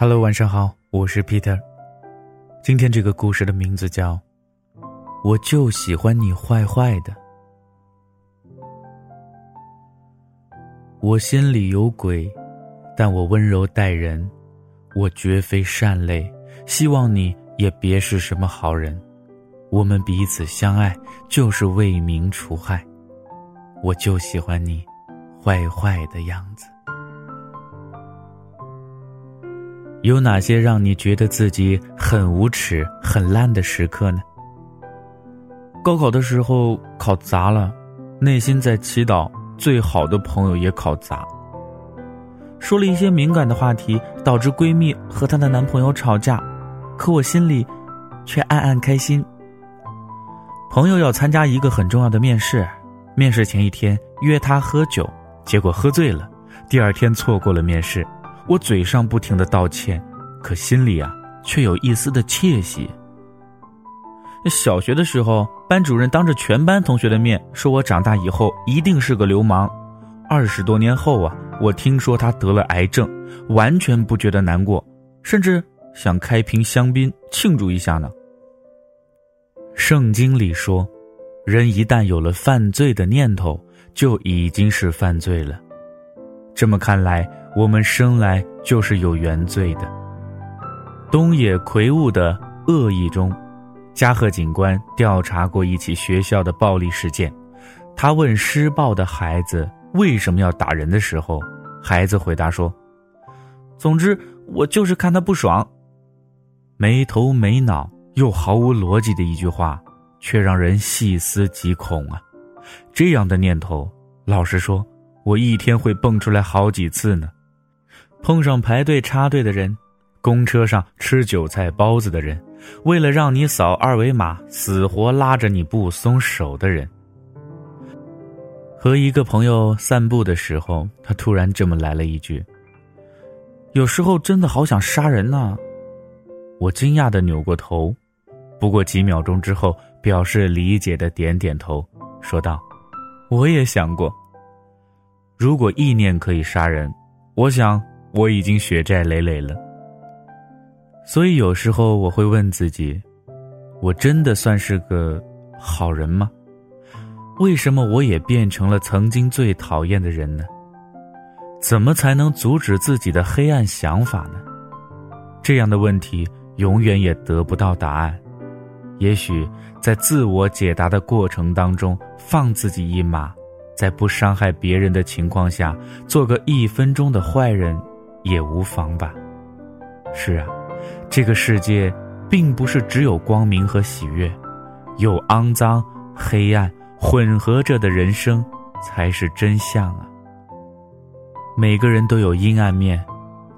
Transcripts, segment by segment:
Hello，晚上好，我是 Peter。今天这个故事的名字叫《我就喜欢你坏坏的》。我心里有鬼，但我温柔待人，我绝非善类。希望你也别是什么好人。我们彼此相爱，就是为民除害。我就喜欢你坏坏的样子。有哪些让你觉得自己很无耻、很烂的时刻呢？高考的时候考砸了，内心在祈祷最好的朋友也考砸。说了一些敏感的话题，导致闺蜜和她的男朋友吵架，可我心里却暗暗开心。朋友要参加一个很重要的面试，面试前一天约他喝酒，结果喝醉了，第二天错过了面试。我嘴上不停的道歉，可心里啊却有一丝的窃喜。小学的时候，班主任当着全班同学的面说我长大以后一定是个流氓。二十多年后啊，我听说他得了癌症，完全不觉得难过，甚至想开瓶香槟庆祝一下呢。圣经里说，人一旦有了犯罪的念头，就已经是犯罪了。这么看来。我们生来就是有原罪的。东野圭吾的《恶意》中，加贺警官调查过一起学校的暴力事件。他问施暴的孩子为什么要打人的时候，孩子回答说：“总之，我就是看他不爽。”没头没脑又毫无逻辑的一句话，却让人细思极恐啊！这样的念头，老实说，我一天会蹦出来好几次呢。碰上排队插队的人，公车上吃韭菜包子的人，为了让你扫二维码死活拉着你不松手的人。和一个朋友散步的时候，他突然这么来了一句：“有时候真的好想杀人呐。”我惊讶的扭过头，不过几秒钟之后，表示理解的点点头，说道：“我也想过，如果意念可以杀人，我想。”我已经血债累累了，所以有时候我会问自己：我真的算是个好人吗？为什么我也变成了曾经最讨厌的人呢？怎么才能阻止自己的黑暗想法呢？这样的问题永远也得不到答案。也许在自我解答的过程当中，放自己一马，在不伤害别人的情况下，做个一分钟的坏人。也无妨吧。是啊，这个世界并不是只有光明和喜悦，有肮脏、黑暗混合着的人生才是真相啊。每个人都有阴暗面，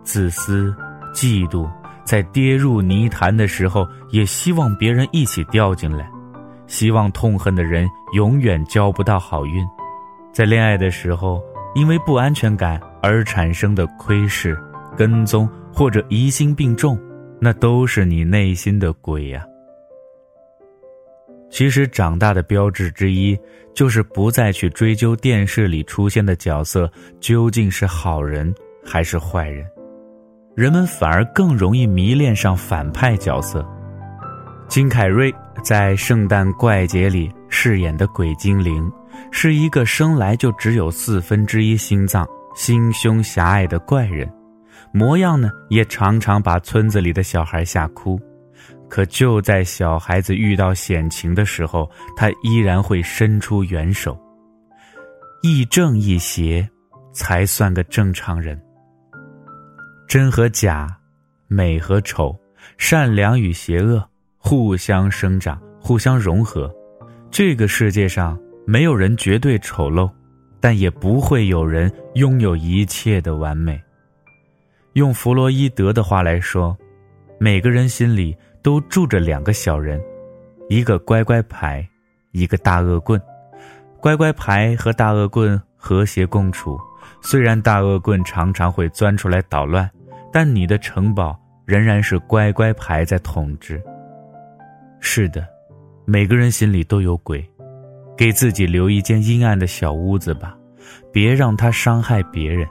自私、嫉妒，在跌入泥潭的时候，也希望别人一起掉进来，希望痛恨的人永远交不到好运，在恋爱的时候，因为不安全感。而产生的窥视、跟踪或者疑心病重，那都是你内心的鬼呀。其实长大的标志之一，就是不再去追究电视里出现的角色究竟是好人还是坏人，人们反而更容易迷恋上反派角色。金凯瑞在《圣诞怪杰》里饰演的鬼精灵，是一个生来就只有四分之一心脏。心胸狭隘的怪人，模样呢也常常把村子里的小孩吓哭。可就在小孩子遇到险情的时候，他依然会伸出援手。亦正亦邪，才算个正常人。真和假，美和丑，善良与邪恶，互相生长，互相融合。这个世界上没有人绝对丑陋。但也不会有人拥有一切的完美。用弗洛伊德的话来说，每个人心里都住着两个小人，一个乖乖牌，一个大恶棍。乖乖牌和大恶棍和谐共处，虽然大恶棍常常会钻出来捣乱，但你的城堡仍然是乖乖牌在统治。是的，每个人心里都有鬼。给自己留一间阴暗的小屋子吧，别让他伤害别人，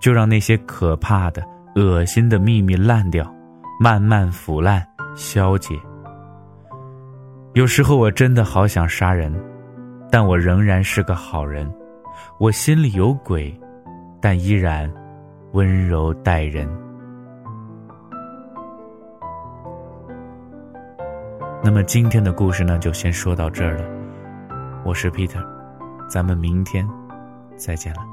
就让那些可怕的、恶心的秘密烂掉，慢慢腐烂消解。有时候我真的好想杀人，但我仍然是个好人。我心里有鬼，但依然温柔待人。那么今天的故事呢，就先说到这儿了。我是 Peter，咱们明天再见了。